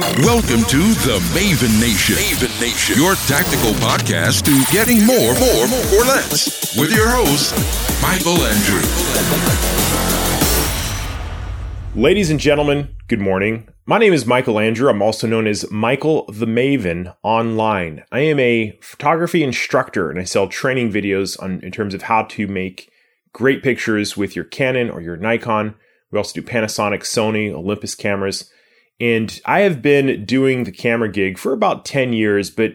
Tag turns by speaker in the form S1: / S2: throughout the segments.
S1: Welcome to the Maven Nation. Maven Nation, your tactical podcast to getting more, more, more, or less. With your host, Michael Andrew.
S2: Ladies and gentlemen, good morning. My name is Michael Andrew. I'm also known as Michael the Maven online. I am a photography instructor and I sell training videos on in terms of how to make great pictures with your Canon or your Nikon. We also do Panasonic, Sony, Olympus cameras. And I have been doing the camera gig for about 10 years, but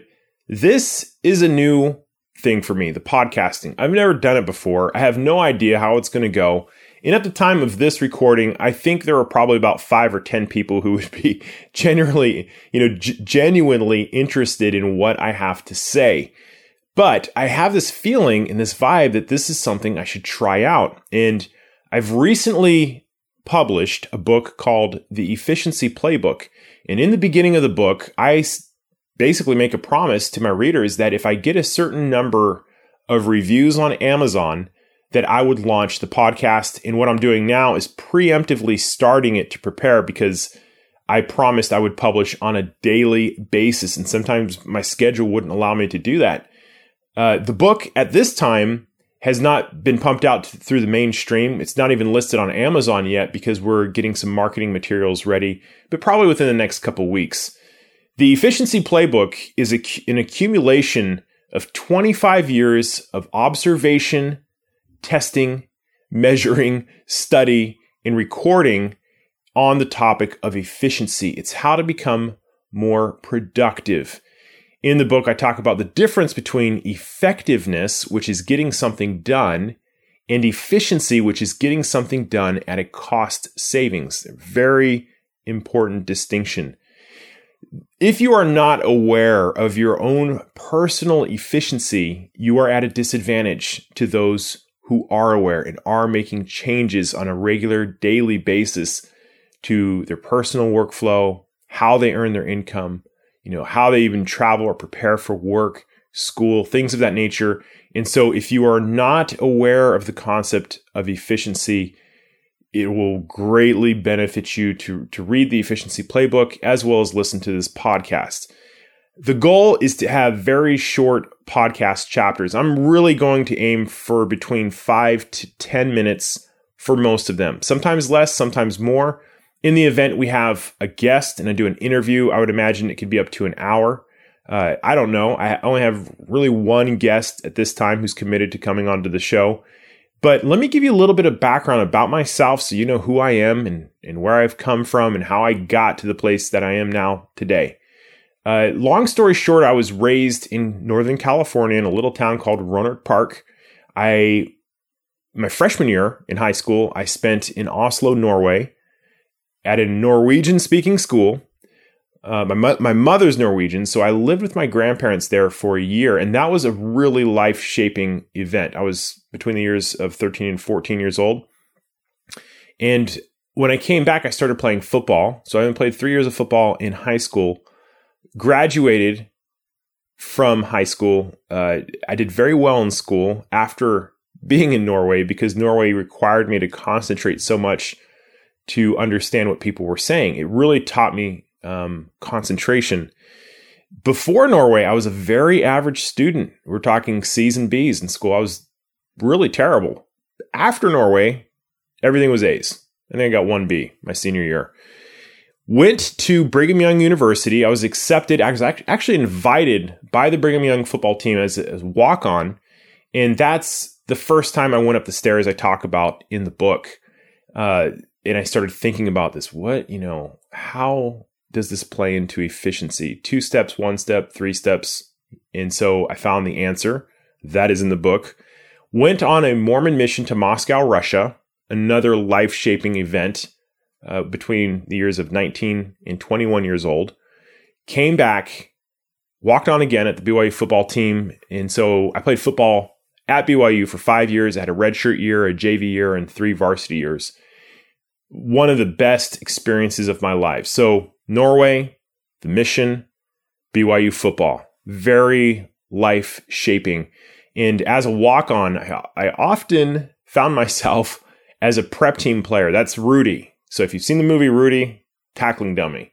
S2: this is a new thing for me, the podcasting. I've never done it before. I have no idea how it's going to go. And at the time of this recording, I think there are probably about five or 10 people who would be genuinely, you know, g- genuinely interested in what I have to say. But I have this feeling and this vibe that this is something I should try out. And I've recently published a book called The Efficiency Playbook. And in the beginning of the book, I basically make a promise to my readers that if I get a certain number of reviews on Amazon, that I would launch the podcast. And what I'm doing now is preemptively starting it to prepare because I promised I would publish on a daily basis. And sometimes my schedule wouldn't allow me to do that. Uh, the book at this time has not been pumped out through the mainstream. It's not even listed on Amazon yet because we're getting some marketing materials ready, but probably within the next couple weeks. The Efficiency Playbook is an accumulation of 25 years of observation testing, measuring, study, and recording on the topic of efficiency. It's how to become more productive. In the book, I talk about the difference between effectiveness, which is getting something done, and efficiency, which is getting something done at a cost savings. Very important distinction. If you are not aware of your own personal efficiency, you are at a disadvantage to those who are aware and are making changes on a regular daily basis to their personal workflow, how they earn their income, you know, how they even travel or prepare for work, school, things of that nature. And so if you are not aware of the concept of efficiency, it will greatly benefit you to, to read the efficiency playbook as well as listen to this podcast. The goal is to have very short podcast chapters. I'm really going to aim for between five to 10 minutes for most of them, sometimes less, sometimes more. In the event we have a guest and I do an interview, I would imagine it could be up to an hour. Uh, I don't know. I only have really one guest at this time who's committed to coming onto the show. But let me give you a little bit of background about myself so you know who I am and, and where I've come from and how I got to the place that I am now today. Uh, long story short, I was raised in Northern California in a little town called Rohnert Park. I, my freshman year in high school, I spent in Oslo, Norway, at a Norwegian speaking school. Uh, my, my mother's Norwegian, so I lived with my grandparents there for a year, and that was a really life shaping event. I was between the years of 13 and 14 years old. And when I came back, I started playing football. So I played three years of football in high school graduated from high school. Uh, I did very well in school after being in Norway because Norway required me to concentrate so much to understand what people were saying. It really taught me um, concentration. Before Norway, I was a very average student. We're talking C's and B's in school. I was really terrible. After Norway, everything was A's. And then I got one B my senior year. Went to Brigham Young University. I was accepted, I was actually invited by the Brigham Young football team as a walk on. And that's the first time I went up the stairs I talk about in the book. Uh, and I started thinking about this. What, you know, how does this play into efficiency? Two steps, one step, three steps. And so I found the answer. That is in the book. Went on a Mormon mission to Moscow, Russia, another life shaping event uh, between the years of 19 and 21 years old. Came back, walked on again at the BYU football team. And so I played football at BYU for five years. I had a redshirt year, a JV year, and three varsity years. One of the best experiences of my life. So, Norway, the mission, BYU football, very life shaping. And as a walk on, I often found myself as a prep team player. That's Rudy. So if you've seen the movie Rudy, tackling dummy.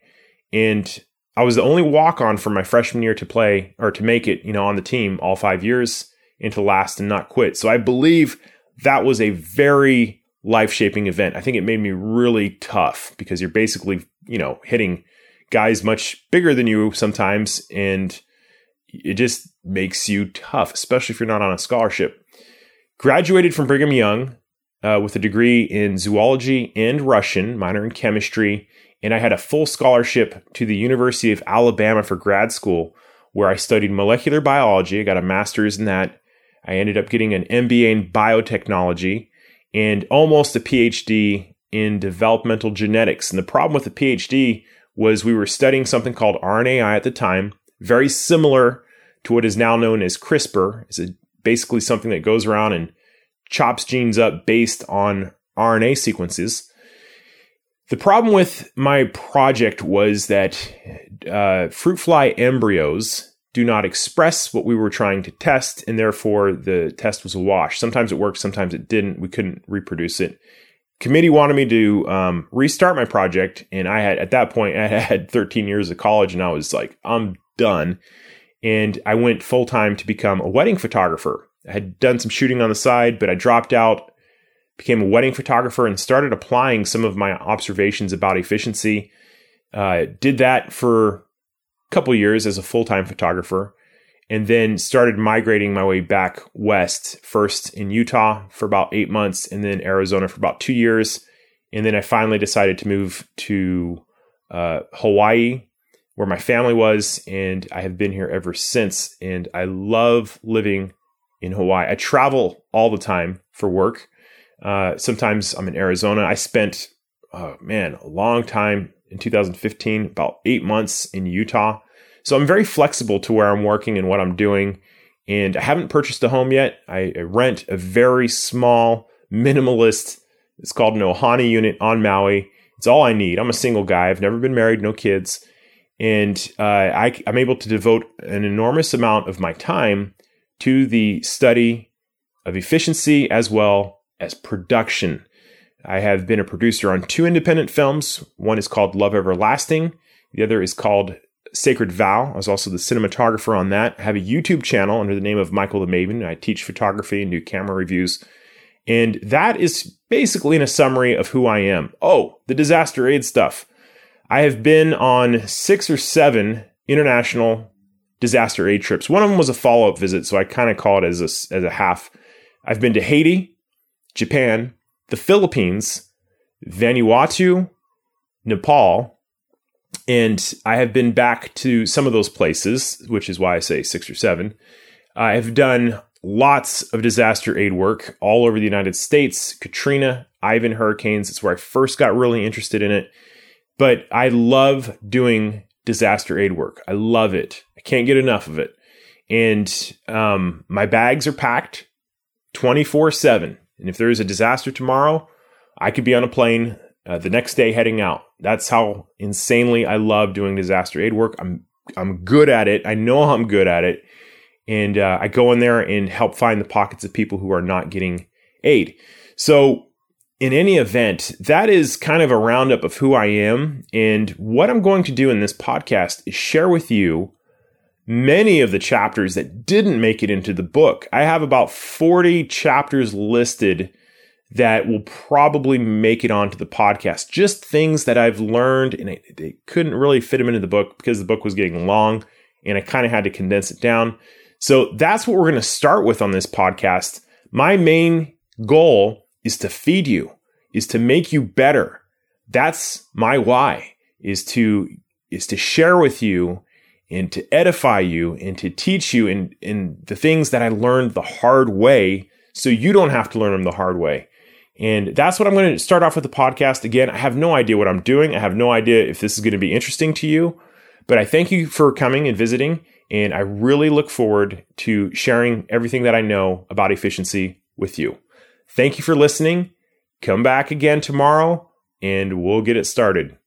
S2: And I was the only walk on for my freshman year to play or to make it, you know, on the team all five years and to last and not quit. So I believe that was a very life shaping event. I think it made me really tough because you're basically, you know, hitting guys much bigger than you sometimes. And it just makes you tough, especially if you're not on a scholarship. Graduated from Brigham Young uh, with a degree in zoology and Russian, minor in chemistry. And I had a full scholarship to the University of Alabama for grad school, where I studied molecular biology. I got a master's in that. I ended up getting an MBA in biotechnology and almost a PhD in developmental genetics. And the problem with the PhD was we were studying something called RNAi at the time, very similar to what is now known as CRISPR. It's basically something that goes around and chops genes up based on RNA sequences. The problem with my project was that uh, fruit fly embryos do not express what we were trying to test, and therefore the test was a wash. Sometimes it worked, sometimes it didn't. We couldn't reproduce it. Committee wanted me to um, restart my project, and I had at that point I had 13 years of college, and I was like, I'm done. And I went full time to become a wedding photographer. I had done some shooting on the side, but I dropped out, became a wedding photographer, and started applying some of my observations about efficiency. Uh, did that for couple years as a full time photographer, and then started migrating my way back west. First in Utah for about eight months, and then Arizona for about two years, and then I finally decided to move to uh, Hawaii, where my family was, and I have been here ever since. And I love living in Hawaii. I travel all the time for work. Uh, sometimes I'm in Arizona. I spent, oh man, a long time in 2015, about eight months in Utah. So I'm very flexible to where I'm working and what I'm doing. And I haven't purchased a home yet. I rent a very small, minimalist, it's called an Ohana unit on Maui. It's all I need. I'm a single guy. I've never been married, no kids. And uh, I, I'm able to devote an enormous amount of my time to the study of efficiency as well as production. I have been a producer on two independent films. One is called Love Everlasting. The other is called Sacred Vow. I was also the cinematographer on that. I have a YouTube channel under the name of Michael the Maven. I teach photography and do camera reviews. And that is basically in a summary of who I am. Oh, the disaster aid stuff. I have been on six or seven international disaster aid trips. One of them was a follow up visit, so I kind of call it as a, as a half. I've been to Haiti, Japan, the Philippines, Vanuatu, Nepal, and I have been back to some of those places, which is why I say six or seven. I have done lots of disaster aid work all over the United States, Katrina, Ivan hurricanes. It's where I first got really interested in it. But I love doing disaster aid work. I love it. I can't get enough of it. And um, my bags are packed 24 7. And if there is a disaster tomorrow, I could be on a plane uh, the next day heading out. That's how insanely I love doing disaster aid work. I'm I'm good at it. I know I'm good at it, and uh, I go in there and help find the pockets of people who are not getting aid. So, in any event, that is kind of a roundup of who I am, and what I'm going to do in this podcast is share with you many of the chapters that didn't make it into the book. I have about 40 chapters listed that will probably make it onto the podcast. Just things that I've learned, and they couldn't really fit them into the book because the book was getting long, and I kind of had to condense it down. So that's what we're going to start with on this podcast. My main goal is to feed you, is to make you better. That's my why is to is to share with you and to edify you and to teach you in, in the things that I learned the hard way so you don't have to learn them the hard way. And that's what I'm going to start off with the podcast. Again, I have no idea what I'm doing. I have no idea if this is going to be interesting to you, but I thank you for coming and visiting. And I really look forward to sharing everything that I know about efficiency with you. Thank you for listening. Come back again tomorrow and we'll get it started.